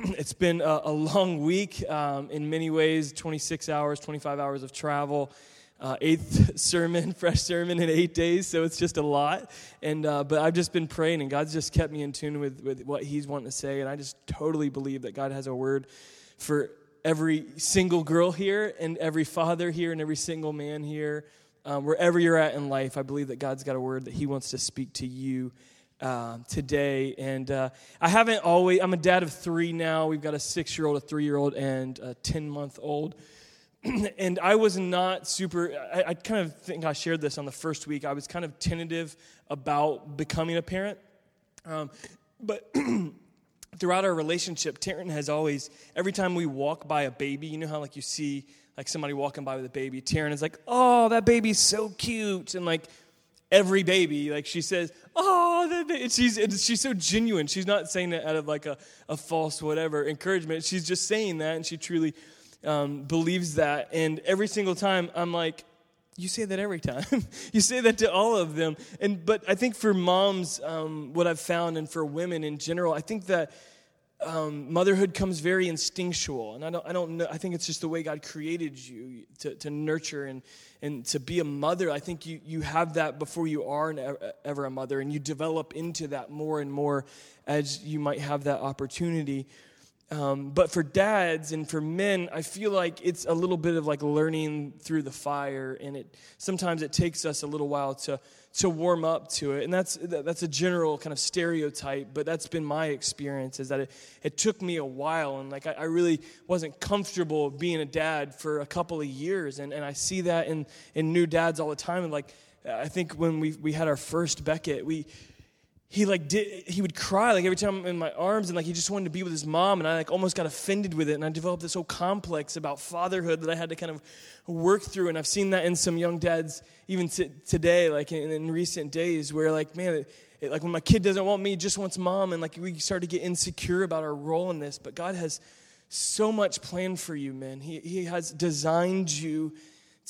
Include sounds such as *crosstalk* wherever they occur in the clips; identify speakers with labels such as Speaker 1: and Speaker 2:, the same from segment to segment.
Speaker 1: *clears throat* it's been a, a long week um, in many ways 26 hours, 25 hours of travel. Uh, eighth *laughs* sermon, fresh sermon in eight days, so it's just a lot. And uh, but I've just been praying, and God's just kept me in tune with with what He's wanting to say, and I just totally believe that God has a word for every single girl here, and every father here, and every single man here, um, wherever you're at in life. I believe that God's got a word that He wants to speak to you uh, today. And uh, I haven't always, I'm a dad of three now. We've got a six year old, a three year old, and a 10 month old. *clears throat* and I was not super, I, I, kind of think I shared this on the first week. I was kind of tentative about becoming a parent. Um, but *clears throat* throughout our relationship, Taryn has always, every time we walk by a baby, you know how like you see like somebody walking by with a baby, Taryn is like, oh, that baby's so cute. And like every baby. Like she says, "Oh, that she's she's so genuine. She's not saying that out of like a, a false whatever encouragement. She's just saying that, and she truly um, believes that. And every single time, I'm like, you say that every time. *laughs* you say that to all of them. And but I think for moms, um, what I've found, and for women in general, I think that um, motherhood comes very instinctual, and I don't, I don't know. I think it's just the way God created you to, to nurture and, and to be a mother. I think you, you have that before you are an, ever a mother, and you develop into that more and more as you might have that opportunity. Um, but for dads and for men, I feel like it's a little bit of like learning through the fire, and it sometimes it takes us a little while to to warm up to it. And that's, that's a general kind of stereotype, but that's been my experience is that it, it took me a while. And like, I, I really wasn't comfortable being a dad for a couple of years. And, and I see that in, in new dads all the time. And like, I think when we, we had our first Beckett, we, he like did he would cry like every time I'm in my arms and like he just wanted to be with his mom and I like almost got offended with it and I developed this whole complex about fatherhood that I had to kind of work through and I've seen that in some young dads even t- today like in, in, recent days where like man it, it, like when my kid doesn't want me just wants mom and like we start to get insecure about our role in this but God has so much planned for you man. He, he has designed you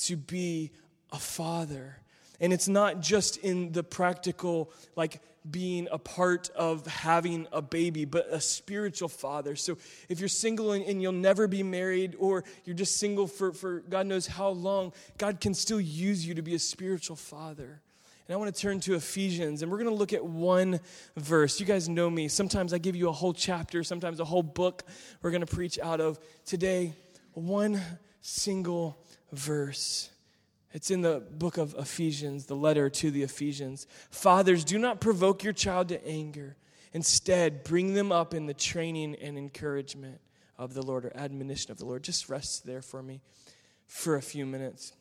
Speaker 1: to be a father. And it's not just in the practical like being a part of having a baby, but a spiritual father. So if you're single and, and, you'll never be married, or you're just single for, for God knows how long, God can still use you to be a spiritual father. And I want to turn to Ephesians, and we're going to look at one verse. You guys know me. Sometimes I give you a whole chapter, sometimes a whole book we're going to preach out of. Today, one single verse. It's in the book of Ephesians, the letter to the Ephesians. Fathers, do not provoke your child to anger. Instead, bring them up in the training and encouragement of the Lord or admonition of the Lord. Just rest there for me for a few minutes.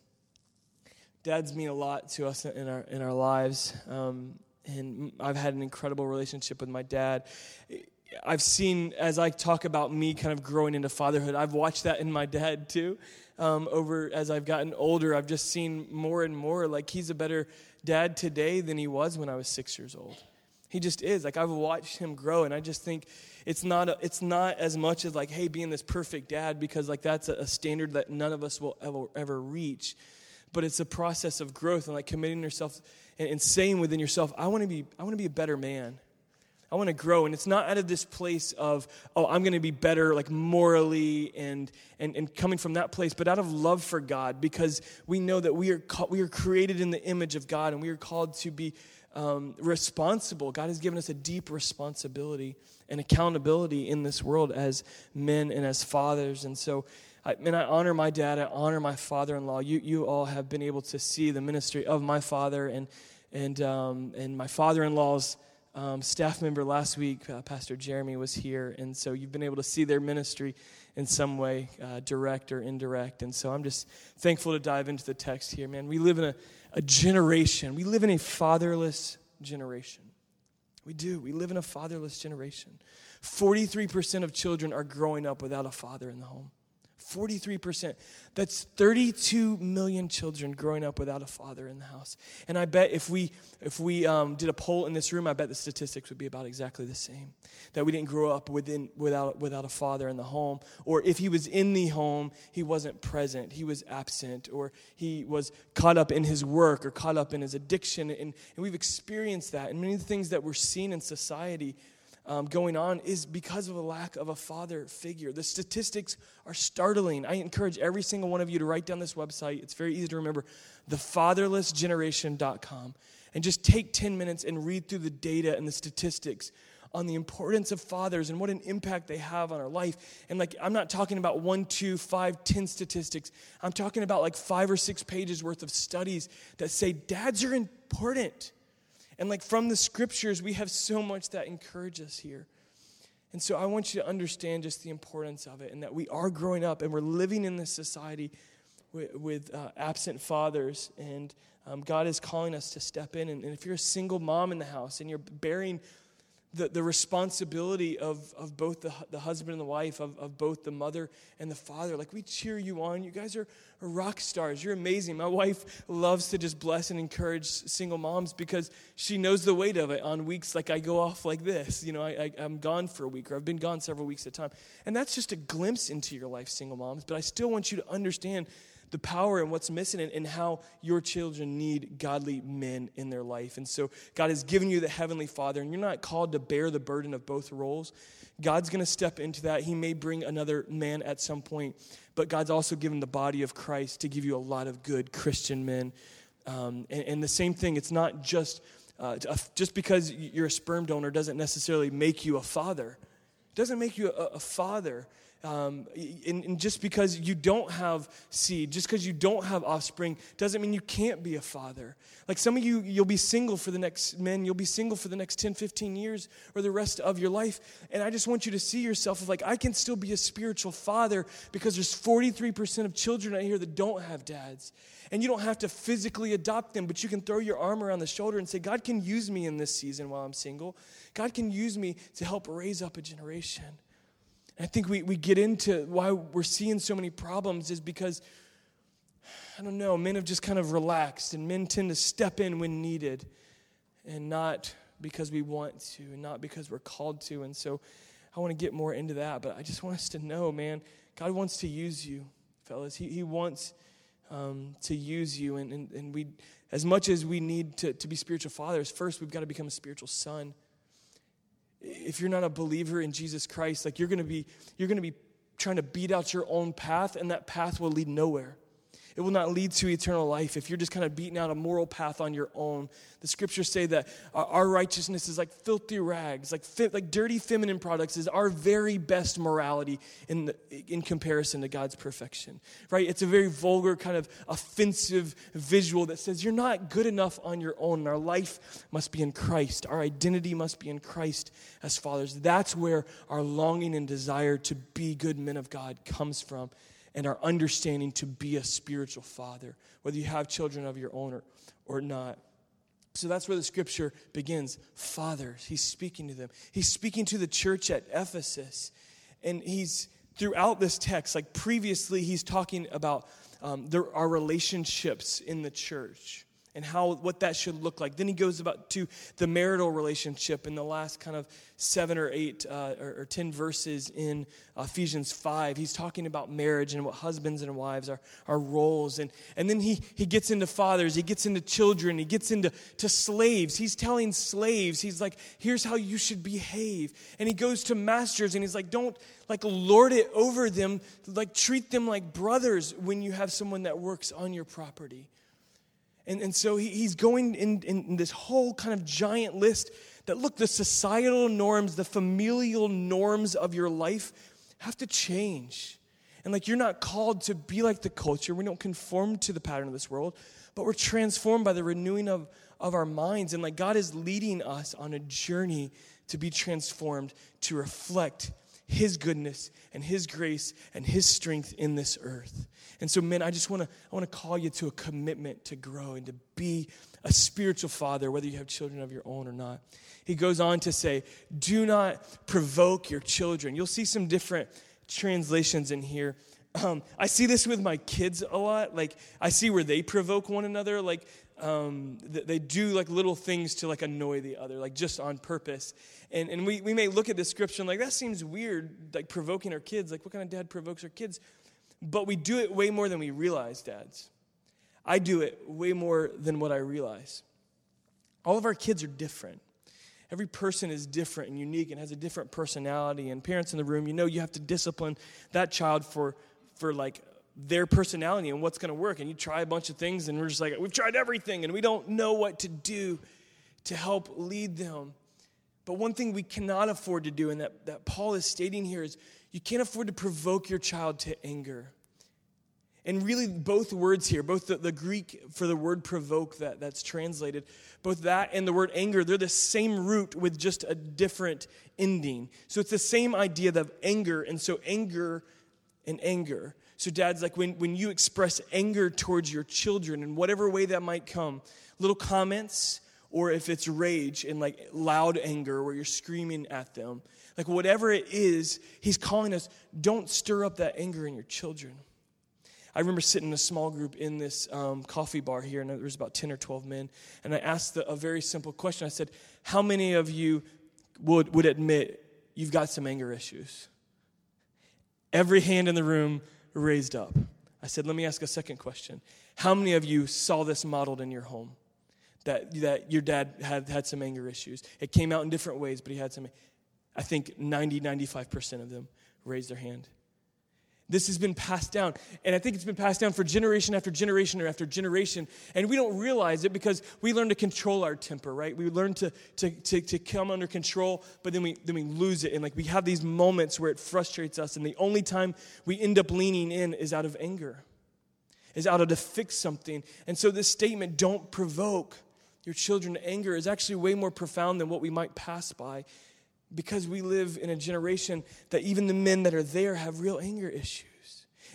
Speaker 1: Dads mean a lot to us in our, in our lives. Um, and I've had an incredible relationship with my dad. I've seen, as I talk about me kind of growing into fatherhood, I've watched that in my dad too um, over as I've gotten older. I've just seen more and more like he's a better dad today than he was when I was six years old. He just is. Like I've watched him grow, and I just think it's not a, it's not as much as like hey being this perfect dad because like that's a, a standard that none of us will ever ever reach. But it's a process of growth and like committing yourself and, and saying within yourself, I want to be I want to be a better man. I want to grow. And it's not out of this place of, oh, I'm going to be better, like morally and, and, and coming from that place, but out of love for God because we know that we are, we are created in the image of God and we are called to be um, responsible. God has given us a deep responsibility and accountability in this world as men and as fathers. And so, I, and I honor my dad, I honor my father in law. You, you all have been able to see the ministry of my father and, and, um, and my father in law's um, staff member last week, uh, Pastor Jeremy, was here, and so you've been able to see their ministry in some way, uh, direct or indirect. And so I'm just thankful to dive into the text here, man. We live in a, a generation, we live in a fatherless generation. We do. We live in a fatherless generation. 43% of children are growing up without a father in the home. 43%. That's 32 million children growing up without a father in the house. And I bet if we, if we um, did a poll in this room, I bet the statistics would be about exactly the same. That we didn't grow up within, without, without a father in the home. Or if he was in the home, he wasn't present, he was absent, or he was caught up in his work or caught up in his addiction. And, and we've experienced that. And many of the things that we're seeing in society um, going on is because of a lack of a father figure. The statistics are startling. I encourage every single one of you to write down this website. It's very easy to remember thefatherlessgeneration.com and just take 10 minutes and read through the data and the statistics on the importance of fathers and what an impact they have on our life. And like, I'm not talking about one, two, five, ten statistics. I'm talking about like five or six pages worth of studies that say dads are important. And like from the scriptures, we have so much that encourage us here. And so I want you to understand just the importance of it and that we are growing up and we're living in this society with, with uh, absent fathers. And um, God is calling us to step in. And, and if you're a single mom in the house and you're bearing the, the responsibility of, of both the, the husband and the wife, of, of both the mother and the father. Like, we cheer you on. You guys are, are rock stars. You're amazing. My wife loves to just bless and encourage single moms because she knows the weight of it on weeks like I go off like this. You know, I, I, am gone for a week or I've been gone several weeks at a time. And that's just a glimpse into your life, single moms. But I still want you to understand the power and what's missing and, and how your children need godly men in their life. And so God has given you the Heavenly Father, and you're not called to bear the burden of both roles. God's going to step into that. He may bring another man at some point, but God's also given the body of Christ to give you a lot of good Christian men. Um, and, and, the same thing, it's not just, uh, just because you're a sperm donor doesn't necessarily make you a father. It doesn't make you a, a father. Um, and, and, just because you don't have seed, just because you don't have offspring, doesn't mean you can't be a father. Like some of you, you'll be single for the next, men, you'll be single for the next 10, 15 years or the rest of your life. And I just want you to see yourself as like, I can still be a spiritual father because there's 43% of children out here that don't have dads. And you don't have to physically adopt them, but you can throw your arm around the shoulder and say, God can use me in this season while I'm single. God can use me to help raise up a generation. I think we, we get into why we're seeing so many problems is because, I don't know, men have just kind of relaxed and men tend to step in when needed and not because we want to and not because we're called to. And so I want to get more into that, but I just want us to know, man, God wants to use you, fellas. He, he wants um, to use you. And, and, and we, as much as we need to, to be spiritual fathers, first we've got to become a spiritual son if you're not a believer in Jesus Christ, like you're going to be you're going to be trying to beat out your own path and that path will lead nowhere. It will not lead to eternal life if you're just kind of beating out a moral path on your own. The scriptures say that our righteousness is like filthy rags, like, like dirty feminine products is our very best morality in, the, in comparison to God's perfection, right? It's a very vulgar, kind of offensive visual that says you're not good enough on your own. Our life must be in Christ, our identity must be in Christ as fathers. That's where our longing and desire to be good men of God comes from and our understanding to be a spiritual father, whether you have children of your own or, or not. So that's where the scripture begins. Fathers, he's speaking to them. He's speaking to the church at Ephesus. And he's throughout this text, like previously, he's talking about um, there are relationships in the church and how what that should look like. Then he goes about to the marital relationship in the last kind of seven or eight uh, or, or, ten verses in Ephesians five. He's talking about marriage and what husbands and wives are our roles, and and then he he gets into fathers, he gets into children, he gets into to slaves. He's telling slaves, he's like, here's how you should behave, and he goes to masters and he's like, don't like lord it over them, like treat them like brothers when you have someone that works on your property. And, and so he, he's going in, in this whole kind of giant list that look, the societal norms, the familial norms of your life have to change. And like you're not called to be like the culture. We don't conform to the pattern of this world, but we're transformed by the renewing of, of our minds. And like God is leading us on a journey to be transformed to reflect his goodness and his grace and his strength in this earth. And so, men, I just want to I want to call you to a commitment to grow and to be a spiritual father, whether you have children of your own or not. He goes on to say, "Do not provoke your children." You'll see some different translations in here. Um, I see this with my kids a lot. Like I see where they provoke one another. Like um, they do like little things to like annoy the other, like just on purpose. And, and we, we may look at this scripture and like, that seems weird, like provoking our kids. Like, what kind of dad provokes our kids? But we do it way more than we realize, dads. I do it way more than what I realize. All of our kids are different. Every person is different and unique and has a different personality. And parents in the room, you know you have to discipline that child for, for like their personality and what's going to work. And you try a bunch of things, and we're just like, we've tried everything, and we don't know what to do to help lead them. But one thing we cannot afford to do, and that, that Paul is stating here, is you can't afford to provoke your child to anger. And really, both words here, both the, the Greek for the word provoke that, that's translated, both that and the word anger, they're the same root with just a different ending. So it's the same idea of anger, and so anger and anger. So, dads, like when, when you express anger towards your children in whatever way that might come, little comments, or if it's rage and like loud anger where you're screaming at them, like whatever it is, he's calling us, don't stir up that anger in your children. I remember sitting in a small group in this um, coffee bar here, and there was about 10 or 12 men, and I asked the, a very simple question. I said, How many of you would, would admit you've got some anger issues? Every hand in the room raised up. I said, Let me ask a second question. How many of you saw this modeled in your home? That, that your dad had, had some anger issues. It came out in different ways, but he had some. I think 90, 95% of them raised their hand. This has been passed down. And I think it's been passed down for generation after generation or after generation. And we don't realize it because we learn to control our temper, right? We learn to, to, to, to come under control, but then we, then we lose it. And like we have these moments where it frustrates us. And the only time we end up leaning in is out of anger, is out of to fix something. And so this statement, don't provoke your children to anger, is actually way more profound than what we might pass by because we live in a generation that even the men that are there have real anger issues.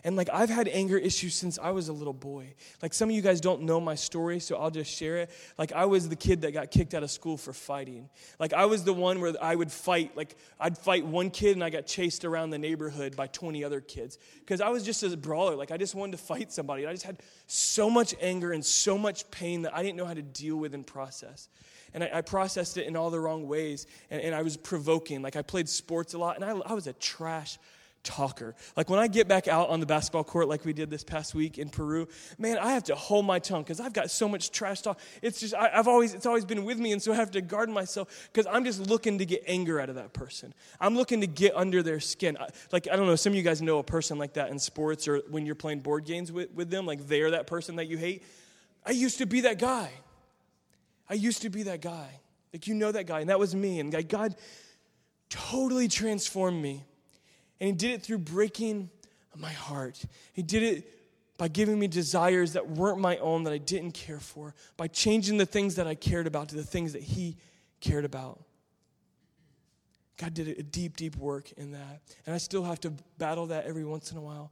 Speaker 1: And like I've had anger issues since I was a little boy. Like some of you guys don't know my story, so I'll just share it. Like I was the kid that got kicked out of school for fighting. Like I was the one where I would fight, like I'd fight one kid and I got chased around the neighborhood by 20 other kids. Because I was just a brawler. Like I just wanted to fight somebody. I just had so much anger and so much pain that I didn't know how to deal with and process and I, I, processed it in all the wrong ways. And, and, I was provoking. Like I played sports a lot, and I, I was a trash talker. Like when I get back out on the basketball court, like we did this past week in Peru, man, I have to hold my tongue because I've got so much trash talk. It's just I, have always it's always been with me, and so I have to guard myself because I'm just looking to get anger out of that person. I'm looking to get under their skin. I, like I don't know, some of you guys know a person like that in sports or when you're playing board games with, with them, like they're that person that you hate. I used to be that guy. I used to be that guy. Like, you know that guy, and that was me. And God totally transformed me. And He did it through breaking my heart. He did it by giving me desires that weren't my own, that I didn't care for, by changing the things that I cared about to the things that He cared about. God did a deep, deep work in that. And I still have to battle that every once in a while.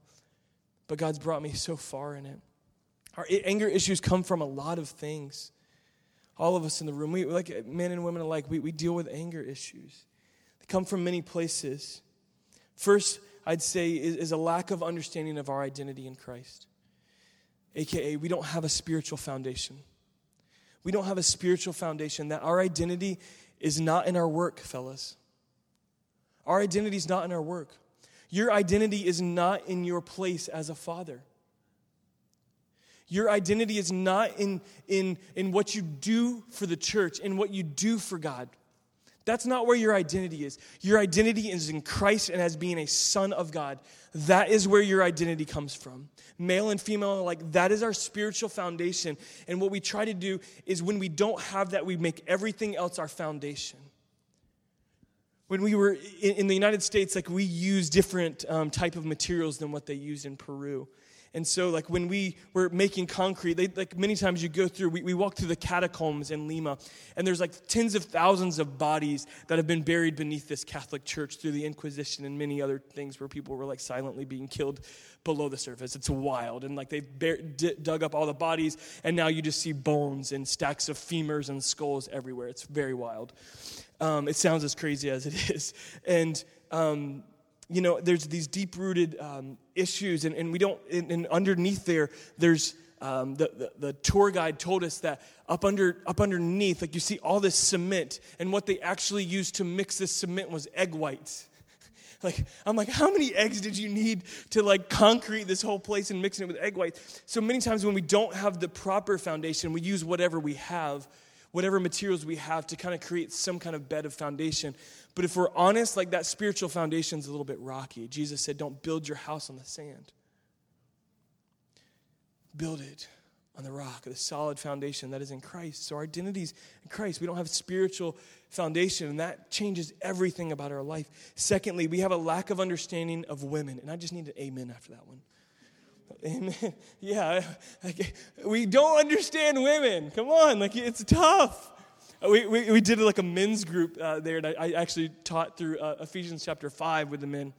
Speaker 1: But God's brought me so far in it. Our anger issues come from a lot of things all of us in the room, we, like men and women alike, we, we deal with anger issues. They come from many places. First, I'd say, is, is a lack of understanding of our identity in Christ. AKA, we don't have a spiritual foundation. We don't have a spiritual foundation that our identity is not in our work, fellas. Our identity is not in our work. Your identity is not in your place as a father. Your identity is not in, in, in what you do for the church, in what you do for God. That's not where your identity is. Your identity is in Christ and as being a son of God. That is where your identity comes from. Male and female, like that is our spiritual foundation. And what we try to do is when we don't have that, we make everything else our foundation. When we were in, in the United States, like we use different um, type of materials than what they used in Peru. And so, like, when we were making concrete, they, like, many times you go through, we, we walk through the catacombs in Lima, and there's like tens of thousands of bodies that have been buried beneath this Catholic church through the Inquisition and many other things where people were like silently being killed below the surface. It's wild. And like, they d- dug up all the bodies, and now you just see bones and stacks of femurs and skulls everywhere. It's very wild. Um, it sounds as crazy as it *laughs* is. And, um, you know, there's these deep rooted um, issues, and, and we don't, and, and underneath there, there's um, the, the, the, tour guide told us that up, under, up underneath, like you see all this cement, and what they actually used to mix this cement was egg whites. *laughs* like, I'm like, how many eggs did you need to like concrete this whole place and mixing it with egg whites? So many times when we don't have the proper foundation, we use whatever we have whatever materials we have to kind of create some kind of bed of foundation. But if we're honest, like that spiritual foundation is a little bit rocky. Jesus said, Don't build your house on the sand, build it on the rock, the solid foundation that is in Christ. So our identity's in Christ. We don't have spiritual foundation, and that changes everything about our life. Secondly, we have a lack of understanding of women, and I just need an amen after that one. Amen. *laughs* Yeah, like, we don't understand women. Come on, like it's tough. We, we, we did like a men's group uh, there, and I, I, actually taught through uh, Ephesians chapter 5 with the men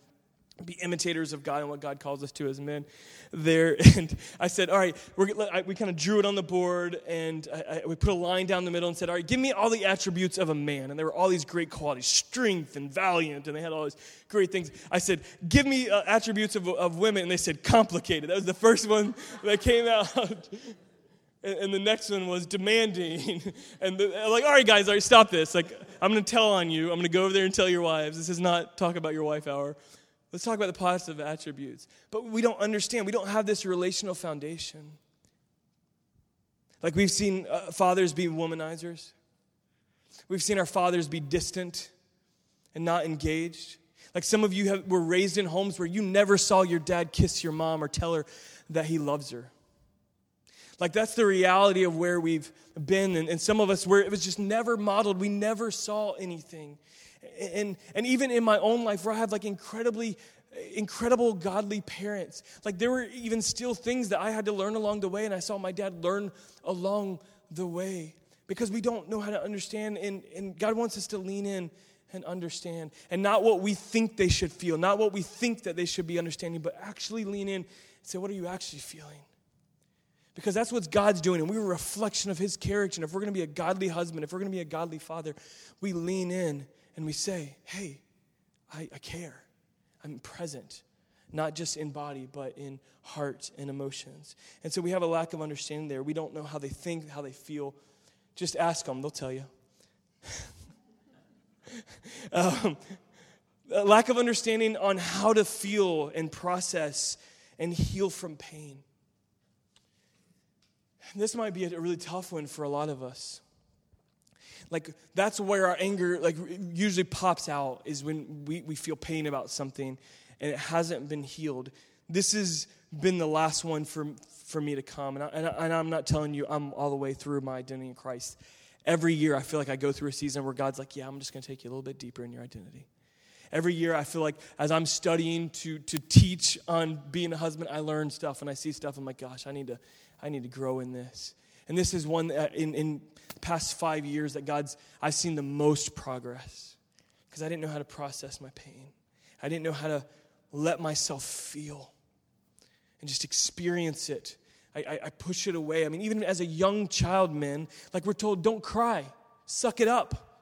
Speaker 1: be imitators of God and what God calls us to as men there. *laughs* And I said, all right, I, we kind of drew it on the board and I, I, we put a line down the middle and said, all right, give me all the attributes of a man. And there were all these great qualities, strength and valiant, and they had all these great things. I said, give me uh, attributes of, of women. And they said, complicated. That was the first one *laughs* that came out. *laughs* and, the next one was demanding. and the, like, all right, guys, all right, stop this. Like, I'm going to tell on you. I'm going to go over there and tell your wives. This is not talk about your wife hour. Let's talk about the positive attributes. But we don't understand, we don't have this relational foundation. Like we've seen uh, fathers be womanizers, we've seen our fathers be distant and not engaged. Like some of you have, were raised in homes where you never saw your dad kiss your mom or tell her that he loves her. Like that's the reality of where we've been. And, and some of us where it was just never modeled. We never saw anything and, and even in my own life where I have like incredibly incredible godly parents. Like there were even still things that I had to learn along the way, and I saw my dad learn along the way because we don't know how to understand, and, and God wants us to lean in and understand, and not what we think they should feel, not what we think that they should be understanding, but actually lean in and say, What are you actually feeling? Because that's what God's doing, and we're a reflection of His character. And if we're going to be a godly husband, if we're going to be a godly father, we lean in and we say, hey, I, I care. I'm present, not just in body, but in heart and emotions. And so we have a lack of understanding there. We don't know how they think, how they feel. Just ask them, they'll tell you. *laughs* um, lack of understanding on how to feel and process and heal from pain. This might be a really tough one for a lot of us like that's where our anger like usually pops out is when we, we feel pain about something and it hasn't been healed. This has been the last one for, for me to come. And, I, and, I, and i'm not telling you i'm all the way through my identity in christ. Every year i feel like i go through a season where god's like yeah i'm just going to take you a little bit deeper in your identity. Every year i feel like as i'm studying to, to teach on being a husband i learn stuff and i see stuff. I'm like gosh i need to i need to grow in this. And this is one that in, past five years that God's, I've seen the most progress because I didn't know how to process my pain. I didn't know how to let myself feel and just experience it. I, I, I push it away. I mean, even as a young child, men, like we're told, don't cry, suck it up,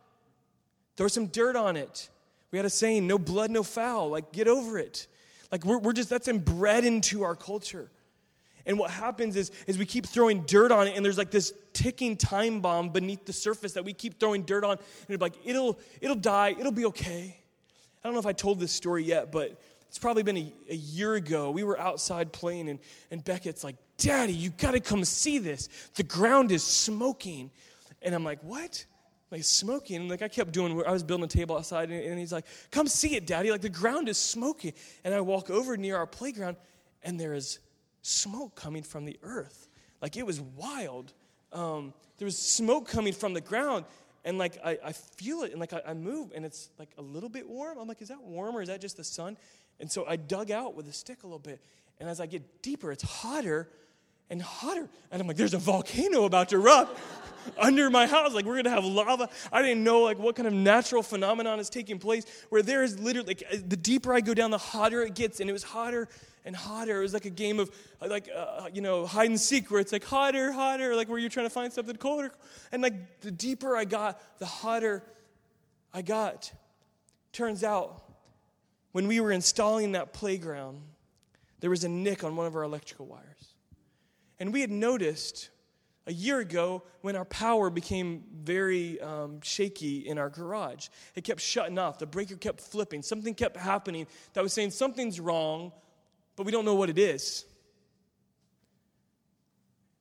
Speaker 1: throw some dirt on it. We had a saying, no blood, no foul. Like, get over it. Like, we're, we're just, that's inbred into our culture. And what happens is, is we keep throwing dirt on it, and there's like this ticking time bomb beneath the surface that we keep throwing dirt on, and like, it'll, it'll die, it'll be okay. I don't know if I told this story yet, but it's probably been a, a year ago. We were outside playing, and, and Beckett's like, Daddy, you gotta come see this. The ground is smoking. And I'm like, What? Like smoking. And like I kept doing, I was building a table outside, and, and he's like, Come see it, Daddy. Like the ground is smoking. And I walk over near our playground, and there is smoke coming from the earth. Like it was wild. Um, there was smoke coming from the ground, and like I, I feel it, and like I, I, move, and it's like a little bit warm. I'm like, is that warm or is that just the sun? And so I dug out with a stick a little bit, and as I get deeper, it's hotter and hotter, and I'm like, there's a volcano about to erupt. *laughs* under my house. Like we're gonna have lava. I didn't know like what kind of natural phenomenon is taking place where there is literally like, the deeper I go down, the hotter it gets, and it was hotter and hotter. It was like a game of uh, like uh, you know hide and seek where it's like hotter, hotter, like where you're trying to find something colder. And like the deeper I got, the hotter I got. Turns out, when we were installing that playground, there was a nick on one of our electrical wires, and we had noticed a year ago when our power became very um, shaky in our garage. It kept shutting off, the breaker kept flipping, something kept happening that was saying something's wrong, but we don't know what it is.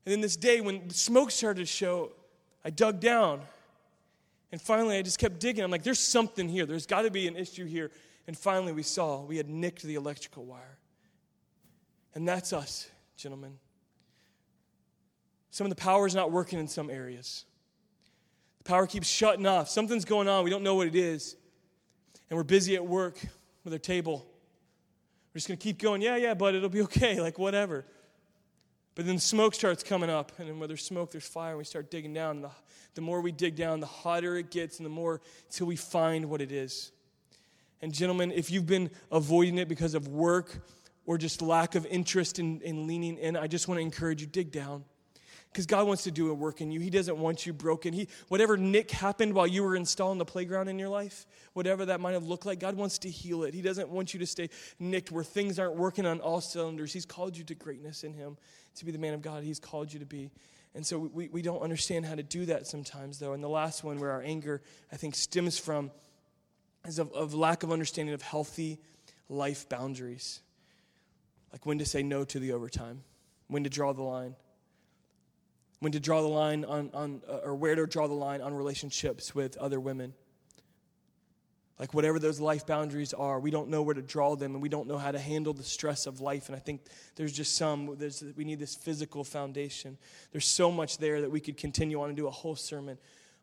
Speaker 1: And then this day, when the smoke started to show, I dug down. And finally, I just kept digging. I'm like, there's something here. There's got to be an issue here. And finally, we saw we had nicked the electrical wire. And that's us, gentlemen. Some of the power is not working in some areas. The power keeps shutting off. Something's going on. We don't know what it is. And we're busy at work with our table. We're just going to keep going. Yeah, yeah, but it'll be okay. Like, whatever. But then the smoke starts coming up, and then where there's smoke, there's fire, and we start digging down. And the, the more we dig down, the hotter it gets, and the more until we find what it is. And, gentlemen, if you've been avoiding it because of work or just lack of interest in, in leaning in, I just want to encourage you dig down because God wants to do a work in you. He doesn't want you broken. He, whatever nick happened while you were installing the playground in your life, whatever that might have looked like, God wants to heal it. He doesn't want you to stay nicked where things aren't working on all cylinders. He's called you to greatness in Him, to be the man of God He's called you to be. And so we, we don't understand how to do that sometimes, though. And the last one, where our anger, I think, stems from, is of, of lack of understanding of healthy life boundaries. Like when to say no to the overtime, when to draw the line when to draw the line on, on uh, or where to draw the line on relationships with other women. Like, whatever those life boundaries are, we don't know where to draw them and we don't know how to handle the stress of life. And I think there's just some, there's, we need this physical foundation. There's so much there that we could continue on and do a whole sermon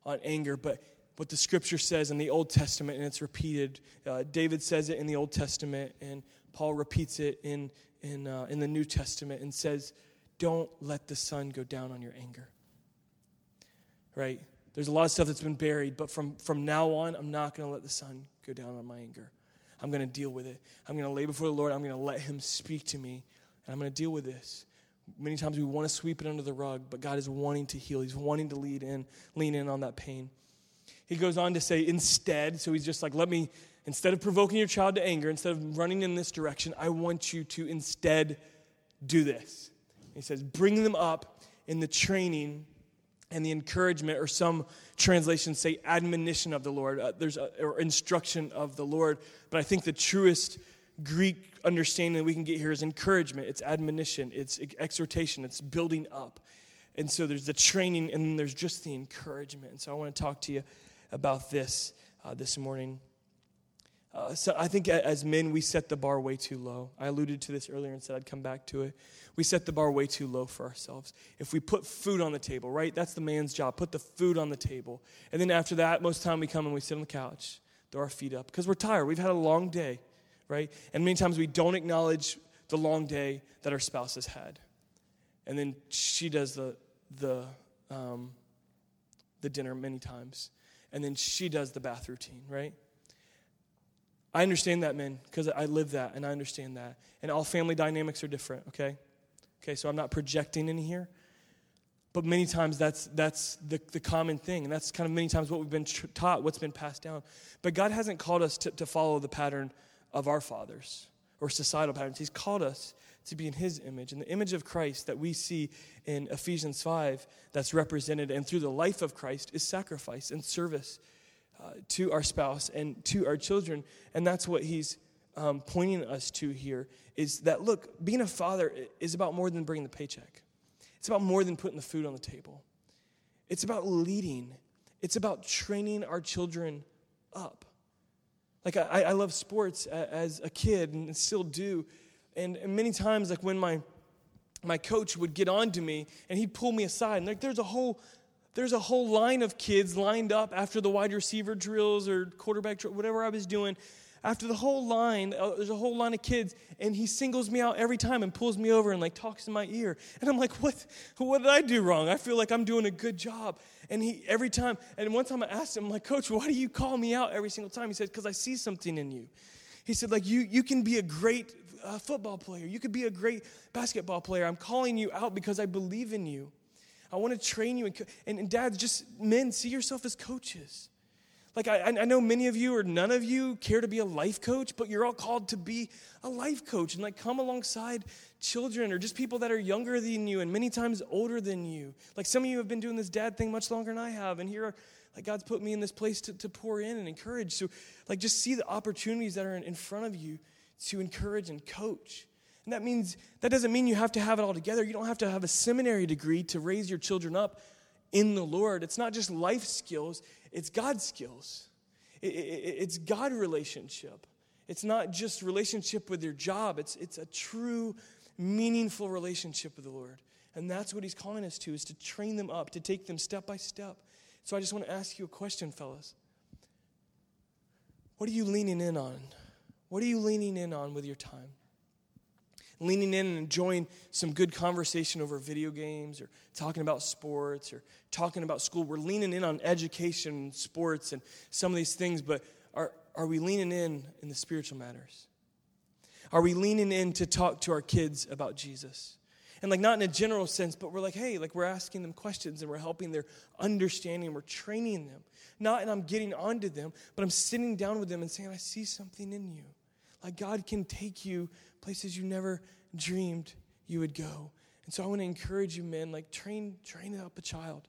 Speaker 1: on anger. But what the scripture says in the Old Testament, and it's repeated, uh, David says it in the Old Testament, and Paul repeats it in, in, uh, in the New Testament and says, don't let the sun go down on your anger. Right? There's a lot of stuff that's been buried, but from, from now on, I'm not going to let the sun go down on my anger. I'm going to deal with it. I'm going to lay before the Lord. I'm going to let Him speak to me, and I'm going to deal with this. Many times we want to sweep it under the rug, but God is wanting to heal. He's wanting to lead in, lean in on that pain. He goes on to say, instead, so he's just like, let me, instead of provoking your child to anger, instead of running in this direction, I want you to instead do this. He says, bring them up in the training and the encouragement, or some translations say admonition of the Lord. Uh, there's a, or instruction of the Lord. But I think the truest Greek understanding that we can get here is encouragement, it's admonition, it's exhortation, it's building up. And so there's the training, and then there's just the encouragement. And so I want to talk to you about this uh, this morning. Uh, so I think as men, we set the bar way too low. I alluded to this earlier and said I'd come back to it. We set the bar way too low for ourselves. If we put food on the table, right? That's the man's job. Put the food on the table. And then after that, most of the time we come and we sit on the couch, throw our feet up, because we're tired. We've had a long day, right? And many times we don't acknowledge the long day that our spouse has had. And then she does the, the, um, the dinner many times. And then she does the bath routine, right? I understand that, men, because I live that and I understand that. And all family dynamics are different, okay? Okay, so I'm not projecting in here. But many times that's, that's the, the common thing. And that's kind of many times what we've been taught, what's been passed down. But God hasn't called us to, to follow the pattern of our fathers or societal patterns. He's called us to be in His image. And the image of Christ that we see in Ephesians 5 that's represented and through the life of Christ is sacrifice and service uh, to our spouse and to our children. And that's what he's um, pointing us to here is that, look, being a father is about more than bringing the paycheck, it's about more than putting the food on the table. It's about leading, it's about training our children up. Like, I, I love sports as a kid and still do. And, many times, like when my my coach would get on to me and he'd pull me aside and like there's a whole there's a whole line of kids lined up after the wide receiver drills or quarterback drill, whatever I was doing. After the whole line, uh, there's a whole line of kids, and he singles me out every time and pulls me over and like talks in my ear. And I'm like, what? What did I do wrong? I feel like I'm doing a good job. And he every time, and one time I asked him, I'm like, Coach, why do you call me out every single time? He said, because I see something in you. He said, like you, you can be a great uh, football player. You could be a great basketball player. I'm calling you out because I believe in you. I want to train you. And, and, dads, just men, see yourself as coaches. Like, I, I know many of you or none of you care to be a life coach, but you're all called to be a life coach and like come alongside children or just people that are younger than you and many times older than you. Like, some of you have been doing this dad thing much longer than I have, and here are, like, God's put me in this place to, to pour in and encourage. So, like, just see the opportunities that are in, in front of you to encourage and coach. And that means that doesn't mean you have to have it all together. You don't have to have a seminary degree to raise your children up in the Lord, it's not just life skills, it's God skills. It's God relationship. It's not just relationship with your job. It's, it's a true, meaningful relationship with the Lord. And that's what he's calling us to, is to train them up, to take them step by step. So I just want to ask you a question, fellas. What are you leaning in on? What are you leaning in on with your time? Leaning in and enjoying some good conversation over video games or talking about sports or talking about school. We're leaning in on education, sports, and some of these things, but are, are we leaning in in the spiritual matters? Are we leaning in to talk to our kids about Jesus? And like not in a general sense, but we're like, hey, like we're asking them questions and we're helping their understanding, we're training them. Not and I'm getting onto them, but I'm sitting down with them and saying, I see something in you. Like God can take you places you never dreamed you would go. And so I want to encourage you, men, like train, train up a child.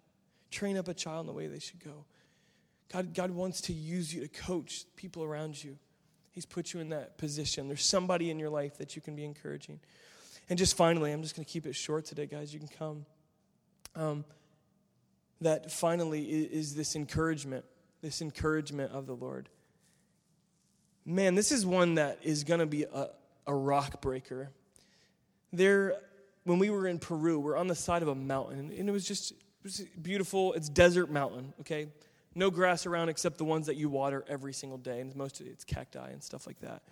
Speaker 1: Train up a child in the way they should go. God, God wants to use you to coach people around you. He's put you in that position. There's somebody in your life that you can be encouraging. And just finally, I'm just going to keep it short today, guys. You can come. Um, that finally is, is this encouragement, this encouragement of the Lord. Man, this is one that is going to be a, a rock breaker. There, when we were in Peru, we're on the side of a mountain, and it was just it was beautiful. It's desert mountain, okay? No grass around except the ones that you water every single day, and most of it's cacti and stuff like that.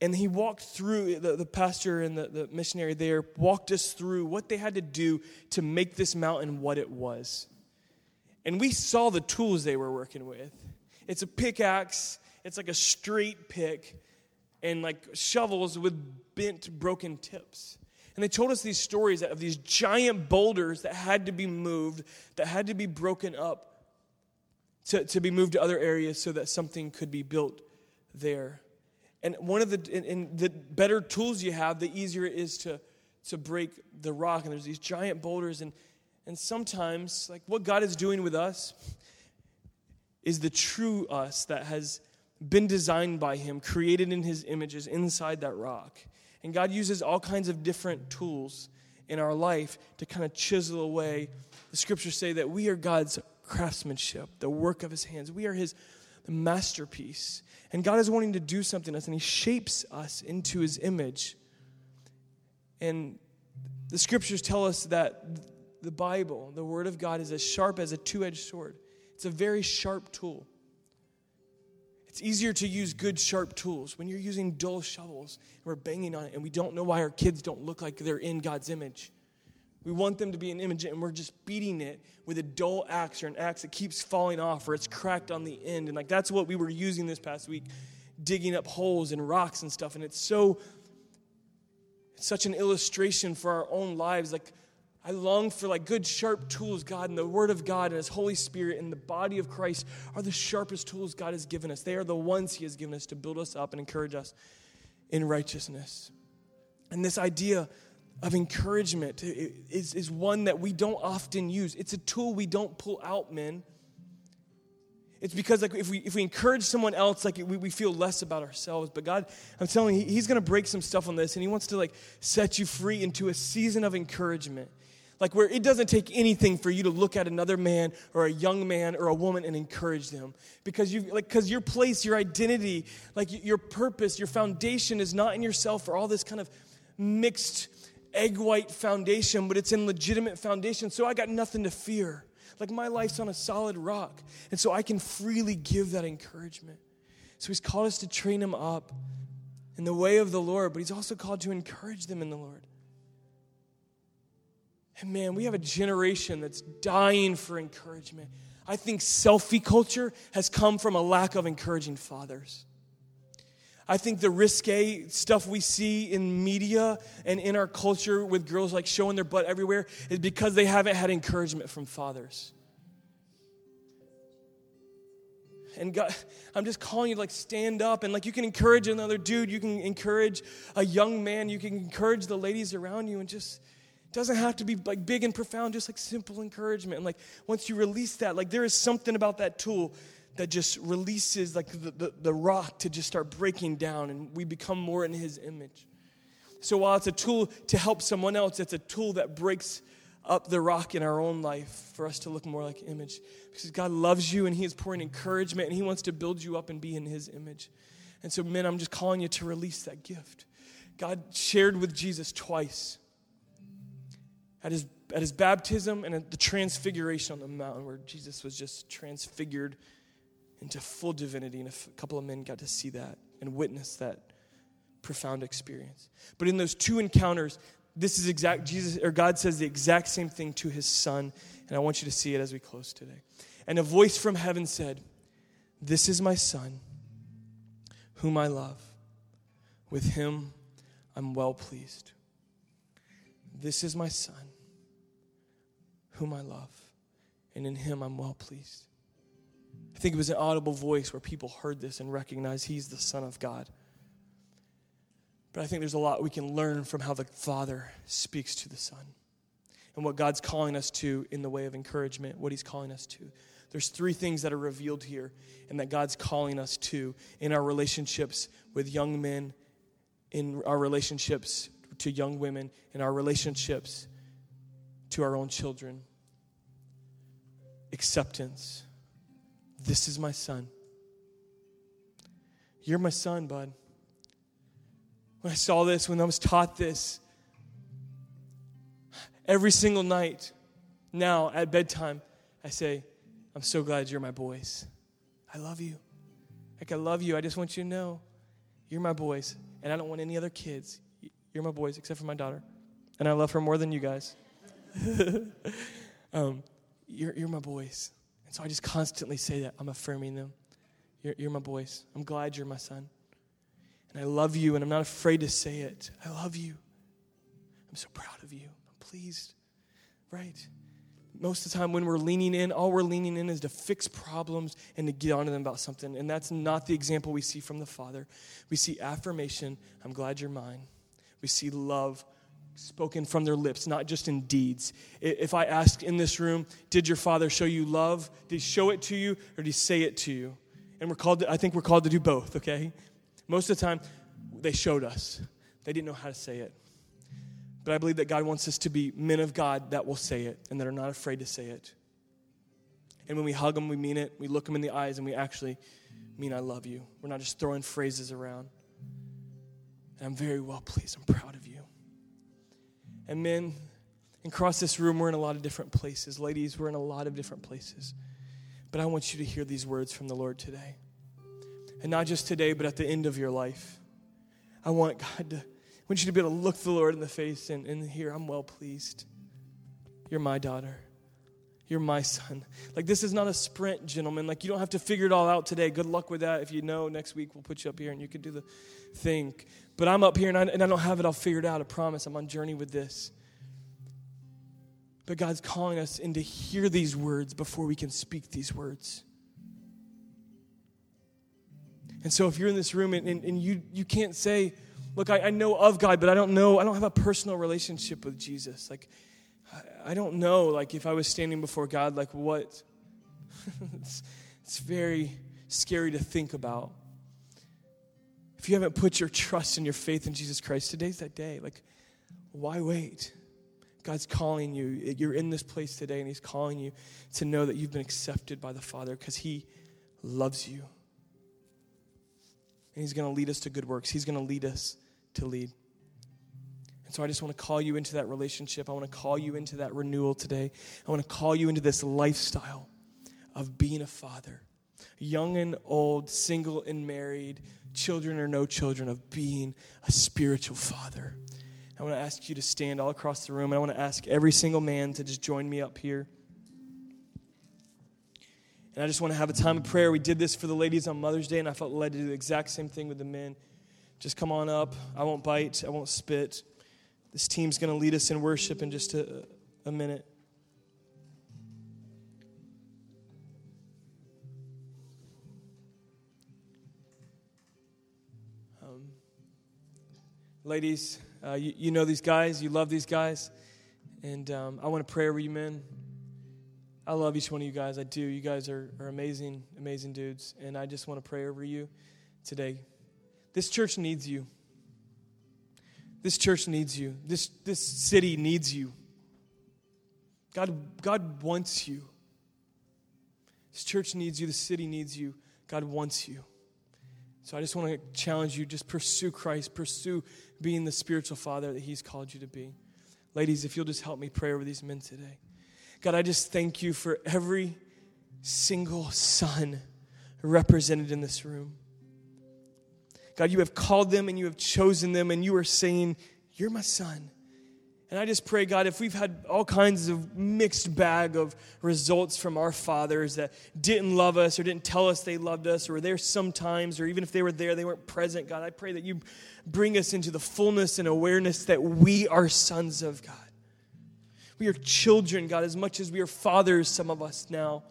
Speaker 1: And he walked through, the, the pastor and the, the missionary there walked us through what they had to do to make this mountain what it was. And we saw the tools they were working with. It's a pickaxe, it's like a straight pick, and like shovels with bent, broken tips. And they told us these stories of these giant boulders that had to be moved, that had to be broken up to, to be moved to other areas so that something could be built there. And one of the, and, and the better tools you have, the easier it is to, to break the rock. And there's these giant boulders. And, and sometimes, like what God is doing with us is the true us that has been designed by Him, created in His images inside that rock. And God uses all kinds of different tools in our life to kind of chisel away. The scriptures say that we are God's craftsmanship, the work of His hands. We are His masterpiece. And God is wanting to do something to us, and He shapes us into His image. And the scriptures tell us that the Bible, the Word of God, is as sharp as a two edged sword. It's a very sharp tool. It's easier to use good, sharp tools when you're using dull shovels and we're banging on it, and we don't know why our kids don't look like they're in God's image. We want them to be an image, and we're just beating it with a dull axe or an axe that keeps falling off or it's cracked on the end. And like that's what we were using this past week, digging up holes and rocks and stuff. And it's so, it's such an illustration for our own lives. Like, I long for like good sharp tools, God, and the Word of God and His Holy Spirit and the body of Christ are the sharpest tools God has given us. They are the ones He has given us to build us up and encourage us in righteousness. And this idea of encouragement is, is one that we don't often use. It's a tool we don't pull out, men. It's because like if we if we encourage someone else, like we, we feel less about ourselves. But God, I'm telling you, He's gonna break some stuff on this, and He wants to like set you free into a season of encouragement. Like where it doesn't take anything for you to look at another man or a young man or a woman and encourage them. Because you like because your place, your identity, like your purpose, your foundation is not in yourself or all this kind of mixed egg white foundation, but it's in legitimate foundation. So I got nothing to fear. Like my life's on a solid rock. And so I can freely give that encouragement. So he's called us to train them up in the way of the Lord, but he's also called to encourage them in the Lord. And man, we have a generation that's dying for encouragement. I think selfie culture has come from a lack of encouraging fathers. I think the risque stuff we see in media and in our culture with girls like showing their butt everywhere is because they haven't had encouragement from fathers. And God, I'm just calling you like stand up and like you can encourage another dude, you can encourage a young man, you can encourage the ladies around you and just doesn't have to be like big and profound, just like simple encouragement. And like once you release that, like there is something about that tool that just releases like the, the, the, rock to just start breaking down and we become more in his image so while it's a tool to help someone else it's a tool that breaks up the rock in our own life for us to look more like image. Because God loves you and He is pouring encouragement and He wants to build you up and be in His image. And so, men, I'm just calling you to release that gift. God shared with Jesus twice at his, at his baptism and at the transfiguration on the mountain, where Jesus was just transfigured into full divinity. And a couple of men got to see that and witness that profound experience. But in those two encounters, this is exact Jesus or God says the exact same thing to his son, and I want you to see it as we close today. And a voice from heaven said, "This is my son, whom I love. With him I'm well pleased. This is my son, whom I love, and in him I'm well pleased." I think it was an audible voice where people heard this and recognized he's the son of God. But I think there's a lot we can learn from how the Father speaks to the Son and what God's calling us to in the way of encouragement, what He's calling us to. There's three things that are revealed here and that God's calling us to in our relationships with young men, in our relationships to young women, in our relationships to our own children. Acceptance. This is my son. You're my son, bud when I saw this, when I was taught this, every single night now at bedtime, I say, I'm so glad you're my boys. I love you. Like, I love you. I just want you to know you're my boys, and I don't want any other kids. You're my boys, except for my daughter. And I love her more than you guys. *laughs* um, you're, you're my boys. And so I just constantly say that. I'm affirming them. You're, you're my boys. I'm glad you're my son. And I love you, and I'm not afraid to say it. I love you. I'm so proud of you. I'm pleased. Right? Most of the time, when we're leaning in, all we're leaning in is to fix problems and to get onto them about something. And that's not the example we see from the Father. We see affirmation I'm glad you're mine. We see love spoken from their lips, not just in deeds. If I ask in this room, did your father show you love? Did he show it to you or did he say it to you? And we're called to, I think we're called to do both, okay? Most of the time, they showed us. They didn't know how to say it. But I believe that God wants us to be men of God that will say it and that are not afraid to say it. And when we hug them, we mean it. We look them in the eyes and we actually mean, I love you. We're not just throwing phrases around. And I'm very well pleased. I'm proud. And men, across this room, we're in a lot of different places. Ladies, we're in a lot of different places. But I want you to hear these words from the Lord today. And not just today, but at the end of your life. I want God to, I want you to be able to look the Lord in the face and, and hear, I'm well pleased. You're my daughter. You're my son. Like, this is not a sprint, gentlemen. Like, you don't have to figure it all out today. Good luck with that. If you know, next week we'll put you up here and you can do the thing. But I'm up here and I, and I don't have it all figured out. I promise. I'm on journey with this. But God's calling us in to hear these words before we can speak these words. And so if you're in this room and, and, and you, you can't say, look, I, I, know of God, but I don't know, I don't have a personal relationship with Jesus. Like, I don't know, like, if I was standing before God, like, what? *laughs* it's, it's very scary to think about. If you haven't put your trust and your faith in Jesus Christ, today's that day. Like, why wait? God's calling you. You're in this place today, and He's calling you to know that you've been accepted by the Father because He loves you and He's going to lead us to good works. He's going to lead us to lead. And so I just want to call you into that relationship. I want to call you into that renewal today. I want to call you into this lifestyle of being a father, young and old, single and married, children or no children, of being a spiritual father. I want to ask you to stand all across the room. I want to ask every single man to just join me up here. And I just want to have a time of prayer. We did this for the ladies on Mother's Day, and I felt led to do the exact same thing with the men. Just come on up. I won't bite, I won't spit. This team's going to lead us in worship in just a, a minute. Um, ladies, uh, you, you, know these guys, you love these guys, and um, I want to pray over you men. I love each one of you guys. I do. You guys are, are amazing, amazing dudes. And I just want to pray over you today. This church needs you. This church needs you. This, this city needs you. God, God wants you. This church needs you, the city needs you. God wants you. So I just want to challenge you just pursue Christ, pursue being the spiritual father that He's called you to be. Ladies, if you'll just help me pray over these men today. God, I just thank you for every single son represented in this room. God, you have called them and you have chosen them, and you are saying, You're my son. And I just pray, God, if we've had all kinds of mixed bag of results from our fathers that didn't love us or didn't tell us they loved us or were there sometimes, or even if they were there, they weren't present, God, I pray that you bring us into the fullness and awareness that we are sons of God. We are children, God, as much as we are fathers, some of us now.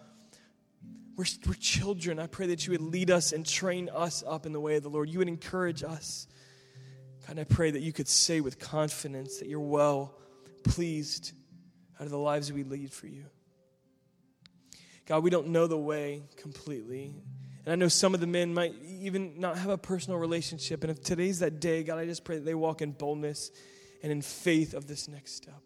Speaker 1: We're, we're children. I pray that you would lead us and train us up in the way of the Lord. You would encourage us. God, I pray that you could say with confidence that you're well pleased out of the lives we lead for you. God, we don't know the way completely. And I know some of the men might even not have a personal relationship. And if today's that day, God, I just pray that they walk in boldness and in faith of this next step.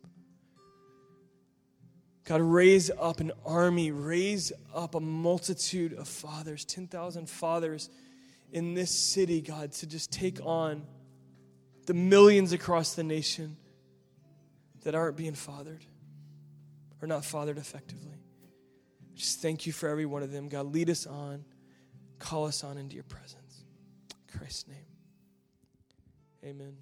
Speaker 1: God, raise up an army, raise up a multitude of fathers, 10,000 fathers in this city, God, to just take on the millions across the nation that aren't being fathered or not fathered effectively. Just thank you for every one of them. God, lead us on, call us on into your presence. In Christ's name. Amen.